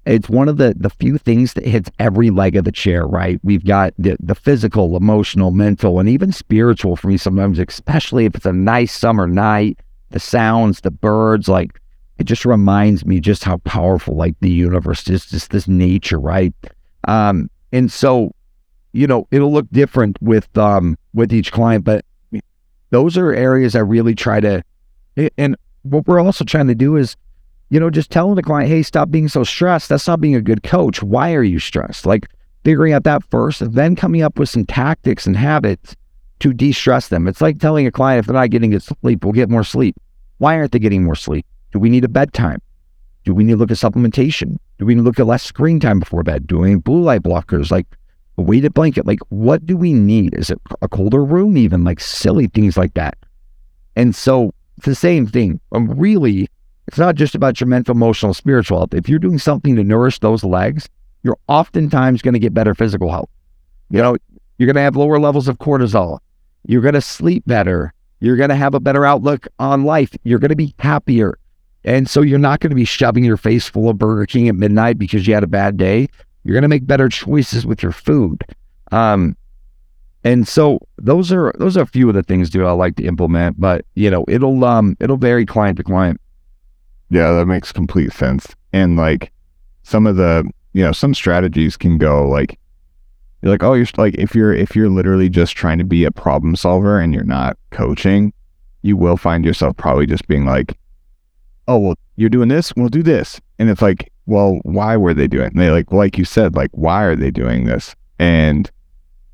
it's one of the the few things that hits every leg of the chair, right? We've got the, the physical, emotional, mental, and even spiritual for me sometimes, especially if it's a nice summer night the sounds, the birds, like it just reminds me just how powerful like the universe is, just this nature, right? Um, and so, you know, it'll look different with um with each client, but those are areas I really try to and what we're also trying to do is, you know, just telling the client, hey, stop being so stressed. That's not being a good coach. Why are you stressed? Like figuring out that first, then coming up with some tactics and habits to de-stress them. It's like telling a client if they're not getting good sleep, we'll get more sleep. Why aren't they getting more sleep? Do we need a bedtime? Do we need to look at supplementation? Do we need to look at less screen time before bed? Doing blue light blockers, like a weighted blanket? Like, what do we need? Is it a colder room, even like silly things like that? And so it's the same thing. Um, really, it's not just about your mental, emotional, spiritual health. If you're doing something to nourish those legs, you're oftentimes going to get better physical health. You know, you're going to have lower levels of cortisol. You're going to sleep better. You're going to have a better outlook on life. You're going to be happier. And so you're not going to be shoving your face full of Burger King at midnight because you had a bad day. You're going to make better choices with your food. Um, and so those are those are a few of the things do I like to implement, but you know, it'll um it'll vary client to client. Yeah, that makes complete sense. And like some of the you know, some strategies can go like you're like, oh, you're like if you're if you're literally just trying to be a problem solver and you're not coaching, you will find yourself probably just being like, oh, well, you're doing this, we'll do this, and it's like, well, why were they doing? It? They like, like you said, like, why are they doing this? And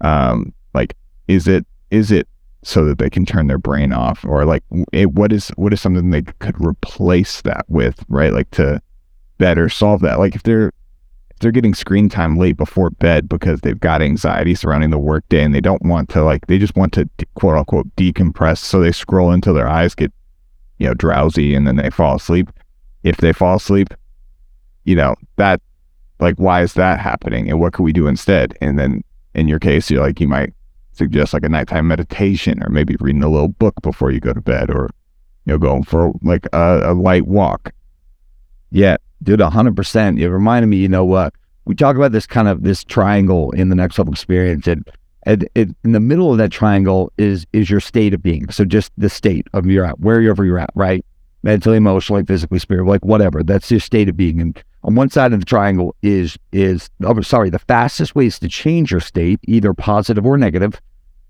um, like, is it is it so that they can turn their brain off, or like, it, what is what is something they could replace that with, right? Like to better solve that. Like if they're they're getting screen time late before bed because they've got anxiety surrounding the workday and they don't want to like they just want to quote unquote decompress. So they scroll until their eyes get you know drowsy and then they fall asleep. If they fall asleep you know that like why is that happening and what could we do instead? And then in your case you're like you might suggest like a nighttime meditation or maybe reading a little book before you go to bed or you know going for like a, a light walk yeah dude, hundred percent. It reminded me, you know what? We talk about this kind of this triangle in the next level experience, and, and, and in the middle of that triangle is is your state of being. So just the state of you're at, wherever you're at, right? mentally, emotionally, physically, spiritually, like whatever. That's your state of being. And on one side of the triangle is is oh, sorry, the fastest ways to change your state, either positive or negative,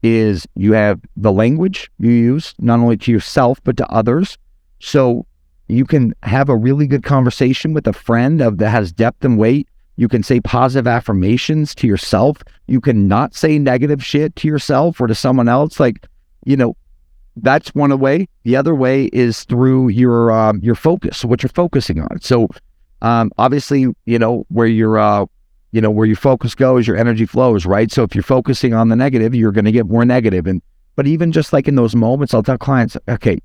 is you have the language you use, not only to yourself, but to others. So you can have a really good conversation with a friend of that has depth and weight. You can say positive affirmations to yourself. You can not say negative shit to yourself or to someone else. Like, you know, that's one way. The other way is through your um, your focus, what you're focusing on. So, um, obviously, you know where your uh, you know where your focus goes, your energy flows, right? So if you're focusing on the negative, you're going to get more negative. And but even just like in those moments, I'll tell clients, okay,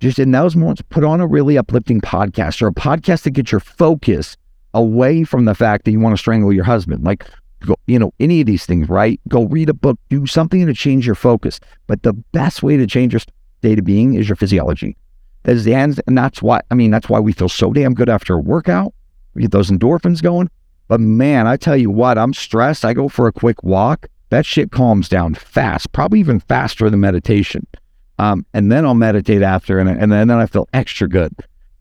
just in those moments, put on a really uplifting podcast or a podcast to get your focus away from the fact that you want to strangle your husband. Like, go, you know, any of these things, right? Go read a book, do something to change your focus. But the best way to change your state of being is your physiology. That is the end. And that's why, I mean, that's why we feel so damn good after a workout. We get those endorphins going. But man, I tell you what, I'm stressed. I go for a quick walk. That shit calms down fast, probably even faster than meditation. Um, and then I'll meditate after, and, and then, then I feel extra good.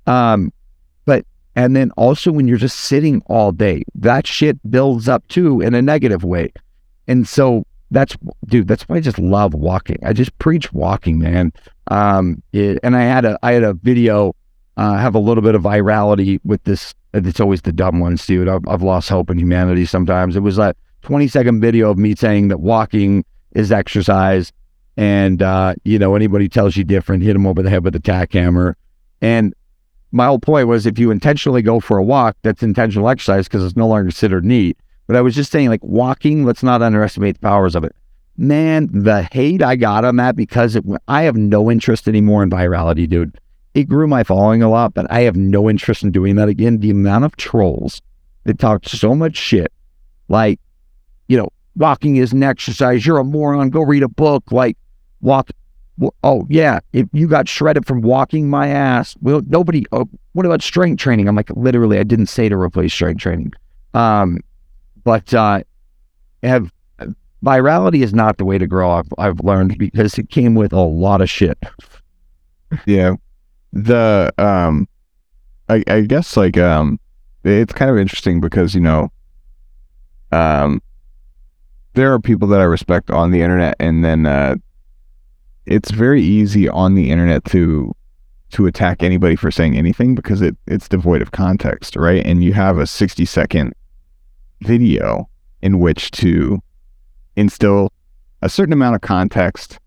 Um, but and then also when you're just sitting all day, that shit builds up too in a negative way. And so that's dude, that's why I just love walking. I just preach walking, man. Um, it, and I had a I had a video. Uh, have a little bit of virality with this. It's always the dumb ones, dude. I've, I've lost hope in humanity sometimes. It was a 20 second video of me saying that walking is exercise and, uh, you know, anybody tells you different, hit them over the head with a tack hammer. And my whole point was if you intentionally go for a walk, that's intentional exercise because it's no longer considered NEAT. But I was just saying, like walking, let's not underestimate the powers of it. Man, the hate I got on that because it, I have no interest anymore in virality, dude. It grew my following a lot, but I have no interest in doing that again. The amount of trolls that talk so much shit, like, you know, walking is an exercise. You're a moron. Go read a book. Like, walk. Oh yeah, if you got shredded from walking my ass, well, nobody. Oh, what about strength training? I'm like, literally, I didn't say to replace strength training. Um, but uh, have virality is not the way to grow. I've, I've learned because it came with a lot of shit. Yeah, the um, I, I guess like um, it's kind of interesting because you know, um, there are people that I respect on the internet, and then uh, it's very easy on the internet to to attack anybody for saying anything because it it's devoid of context, right? And you have a 60 second video in which to instill a certain amount of context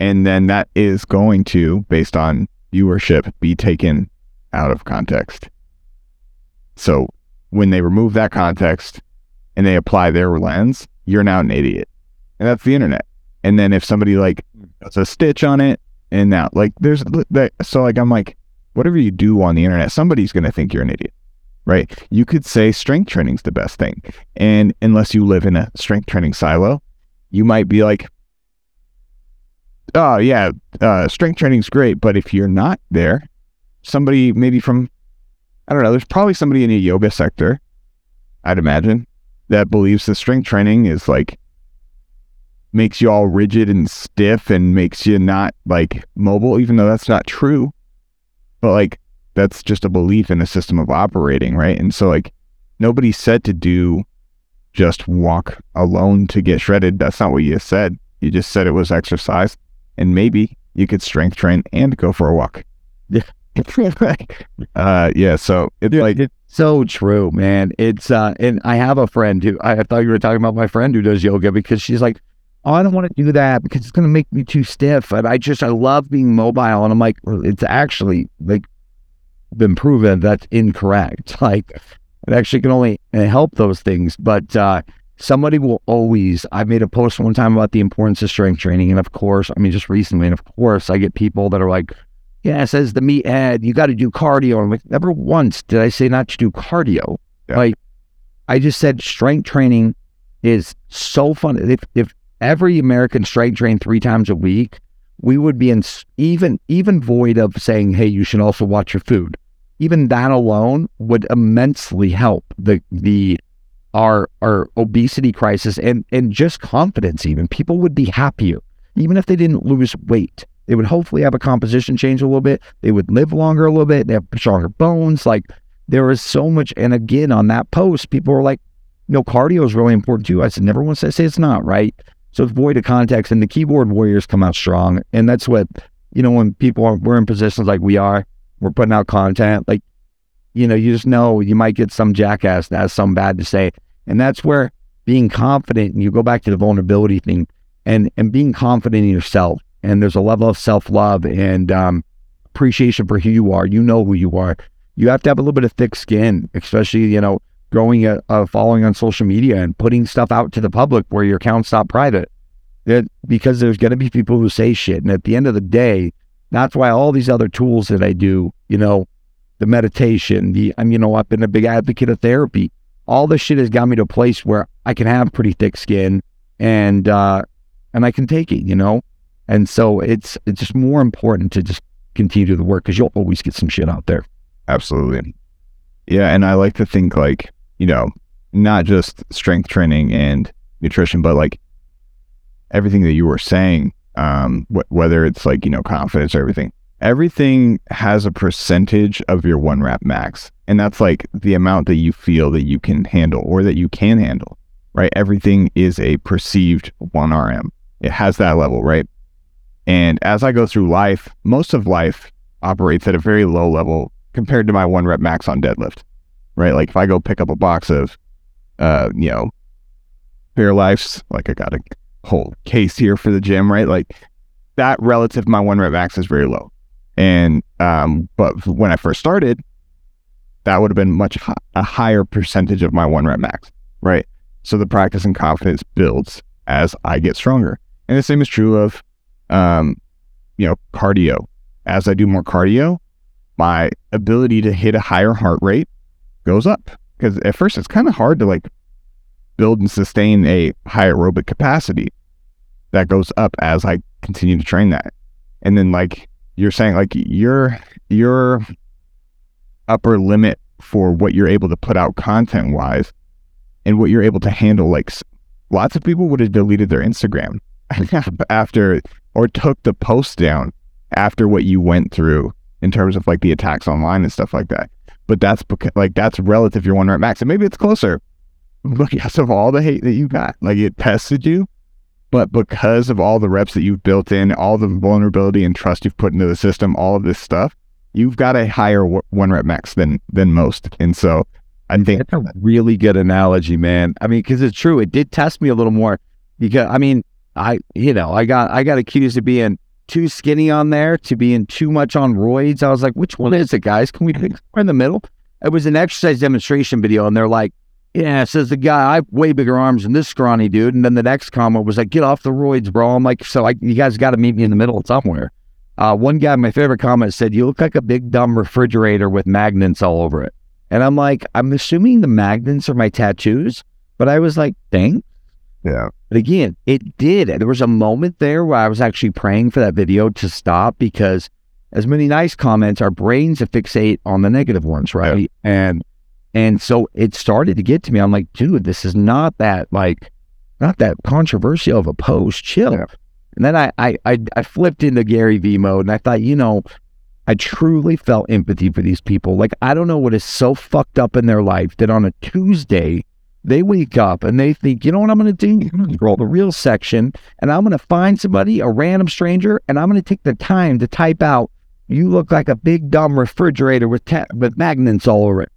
and then that is going to based on viewership be taken out of context. So when they remove that context and they apply their lens, you're now an idiot. And that's the internet. And then if somebody like puts a stitch on it and now like there's that so like I'm like whatever you do on the internet, somebody's gonna think you're an idiot. Right? You could say strength training's the best thing. And unless you live in a strength training silo, you might be like, oh yeah, uh, strength training's great, but if you're not there, somebody maybe from I don't know, there's probably somebody in a yoga sector, I'd imagine, that believes that strength training is like makes you all rigid and stiff and makes you not like mobile, even though that's not true. But like that's just a belief in a system of operating, right? And so like nobody said to do just walk alone to get shredded. That's not what you said. You just said it was exercise. And maybe you could strength train and go for a walk. Yeah. uh yeah, so it's like it's so true, man. It's uh and I have a friend who I thought you were talking about my friend who does yoga because she's like, oh, I don't want to do that because it's going to make me too stiff. And I just, I love being mobile. And I'm like, well, it's actually like been proven that's incorrect. Like it actually can only uh, help those things. But uh, somebody will always, I made a post one time about the importance of strength training. And of course, I mean, just recently, and of course, I get people that are like, yeah, it says the meathead, you got to do cardio. I'm like, never once did I say not to do cardio. Yeah. Like, I just said strength training is so fun. If, if every American strength train three times a week, we would be in even even void of saying, "Hey, you should also watch your food." Even that alone would immensely help the the our our obesity crisis and and just confidence. Even people would be happier, even if they didn't lose weight. They would hopefully have a composition change a little bit. They would live longer a little bit. They have stronger bones. Like there is so much. And again, on that post, people were like, "No, cardio is really important too. I said, never once I say it's not, right? So it's void of context. And the keyboard warriors come out strong. And that's what, you know, when people are, we're in positions like we are, we're putting out content, like, you know, you just know you might get some jackass that has some bad to say. And that's where being confident, and you go back to the vulnerability thing and, and being confident in yourself. And there's a level of self love and um, appreciation for who you are. You know who you are. You have to have a little bit of thick skin, especially, you know, growing a, a following on social media and putting stuff out to the public where your account's not private. It, because there's going to be people who say shit. And at the end of the day, that's why all these other tools that I do, you know, the meditation, the, I'm, you know, I've been a big advocate of therapy. All this shit has got me to a place where I can have pretty thick skin and, uh, and I can take it, you know? And so it's, it's just more important to just continue to the work because you'll always get some shit out there. Absolutely. Yeah. And I like to think like, you know, not just strength training and nutrition, but like everything that you were saying, um, wh- whether it's like, you know, confidence or everything, everything has a percentage of your one rep max. And that's like the amount that you feel that you can handle or that you can handle, right? Everything is a perceived 1 RM. It has that level, right? And as I go through life, most of life operates at a very low level compared to my one rep max on deadlift, right? Like if I go pick up a box of, uh, you know, Fairlifes, like I got a whole case here for the gym, right? Like that relative my one rep max is very low. And, um, but when I first started, that would have been much hi- a higher percentage of my one rep max, right? So the practice and confidence builds as I get stronger. And the same is true of, um, you know, cardio. As I do more cardio, my ability to hit a higher heart rate goes up. Because at first it's kind of hard to like build and sustain a high aerobic capacity that goes up as I continue to train that. And then like you're saying, like your your upper limit for what you're able to put out content wise and what you're able to handle, like lots of people would have deleted their Instagram after or took the post down after what you went through in terms of like the attacks online and stuff like that. But that's because like that's relative your one rep max. And maybe it's closer because of all the hate that you got. Like it tested you, but because of all the reps that you've built in, all the vulnerability and trust you've put into the system, all of this stuff, you've got a higher w- one rep max than than most. And so I think That's a really good analogy, man. I mean, because it's true. It did test me a little more because I mean, I you know, I got I got accused of being too skinny on there, to being too much on roids. I was like, which one is it, guys? Can we pick somewhere in the middle? It was an exercise demonstration video, and they're like, yeah, says the guy, I have way bigger arms than this scrawny dude. And then the next comment was like, get off the roids, bro. I'm like, so I, you guys got to meet me in the middle somewhere. Uh, one guy, my favorite comment said, you look like a big dumb refrigerator with magnets all over it. And I'm like, I'm assuming the magnets are my tattoos, but I was like, thanks. Yeah, But again, it did. There was a moment there where I was actually praying for that video to stop because as many nice comments, our brains fixate on the negative ones, right? And and so it started to get to me. I'm like, dude, this is not that like not that controversial of a post. Chill. Yeah. And then I, I I I flipped into Gary V mode and I thought, you know, I truly felt empathy for these people. Like I don't know what is so fucked up in their life that on a Tuesday they wake up and they think, you know what I'm going to do? I'm going to scroll the real section and I'm going to find somebody, a random stranger, and I'm going to take the time to type out, you look like a big dumb refrigerator with, ta- with magnets all over it.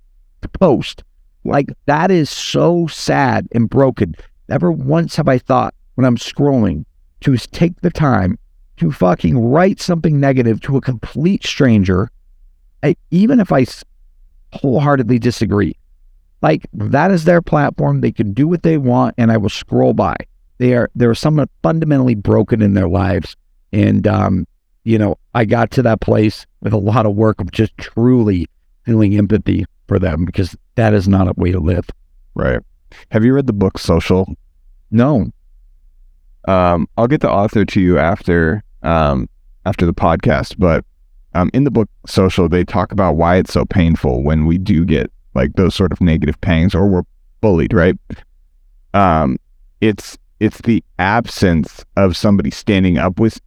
Post. Like that is so sad and broken. Never once have I thought when I'm scrolling to take the time to fucking write something negative to a complete stranger, I, even if I wholeheartedly disagree. Like that is their platform. They can do what they want, and I will scroll by. They are there are some fundamentally broken in their lives, and um, you know, I got to that place with a lot of work of just truly feeling empathy for them because that is not a way to live. right. Have you read the book Social? No, Um, I'll get the author to you after um, after the podcast, but um, in the book Social, they talk about why it's so painful when we do get like those sort of negative pangs or we're bullied, right? Um, it's it's the absence of somebody standing up with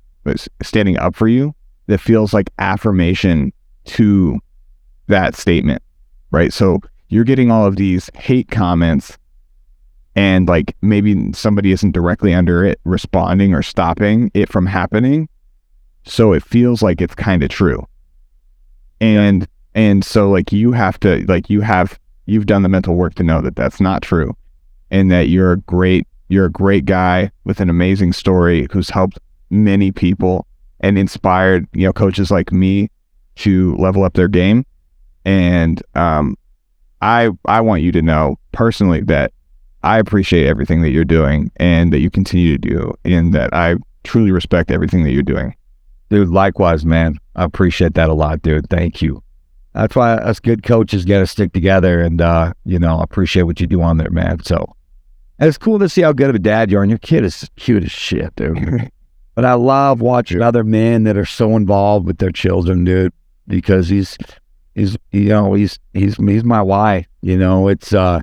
standing up for you that feels like affirmation to that statement, right? So you're getting all of these hate comments and like maybe somebody isn't directly under it responding or stopping it from happening. So it feels like it's kind of true. And and so like you have to like you have you've done the mental work to know that that's not true and that you're a great you're a great guy with an amazing story who's helped many people and inspired, you know, coaches like me to level up their game. And um I I want you to know personally that I appreciate everything that you're doing and that you continue to do, and that I truly respect everything that you're doing. Dude, likewise, man. I appreciate that a lot, dude. Thank you. That's why us good coaches got to stick together, and uh, you know, appreciate what you do on there, man. So it's cool to see how good of a dad you are, and your kid is cute as shit, dude. but I love watching other men that are so involved with their children, dude, because he's he's you know he's he's he's my why. You know, it's uh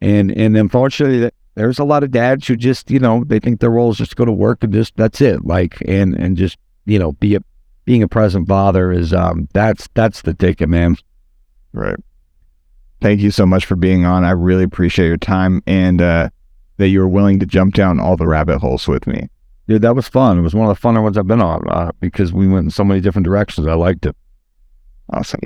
and and unfortunately, there's a lot of dads who just you know they think their role is just go to work and just that's it. Like and and just you know be a being a present father is um that's that's the ticket, man. Right. Thank you so much for being on. I really appreciate your time and uh, that you were willing to jump down all the rabbit holes with me. Dude, that was fun. It was one of the funner ones I've been on uh, because we went in so many different directions. I liked it. Awesome.